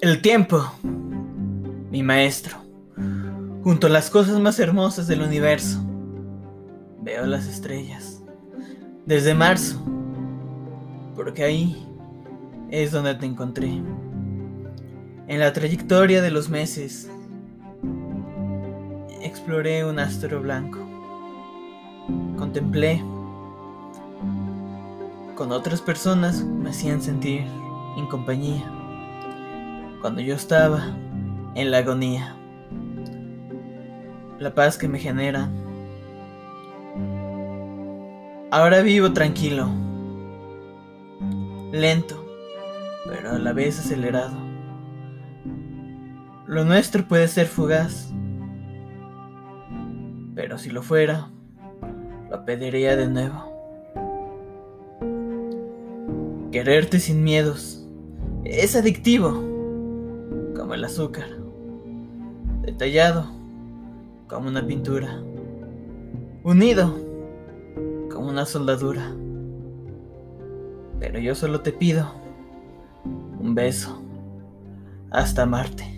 El tiempo, mi maestro, junto a las cosas más hermosas del universo. Veo las estrellas desde marzo, porque ahí es donde te encontré. En la trayectoria de los meses, exploré un astro blanco. Contemplé con otras personas me hacían sentir en compañía cuando yo estaba en la agonía. La paz que me genera. Ahora vivo tranquilo, lento, pero a la vez acelerado. Lo nuestro puede ser fugaz, pero si lo fuera, lo pediría de nuevo. Quererte sin miedos es adictivo, como el azúcar, detallado como una pintura, unido como una soldadura. Pero yo solo te pido un beso hasta Marte.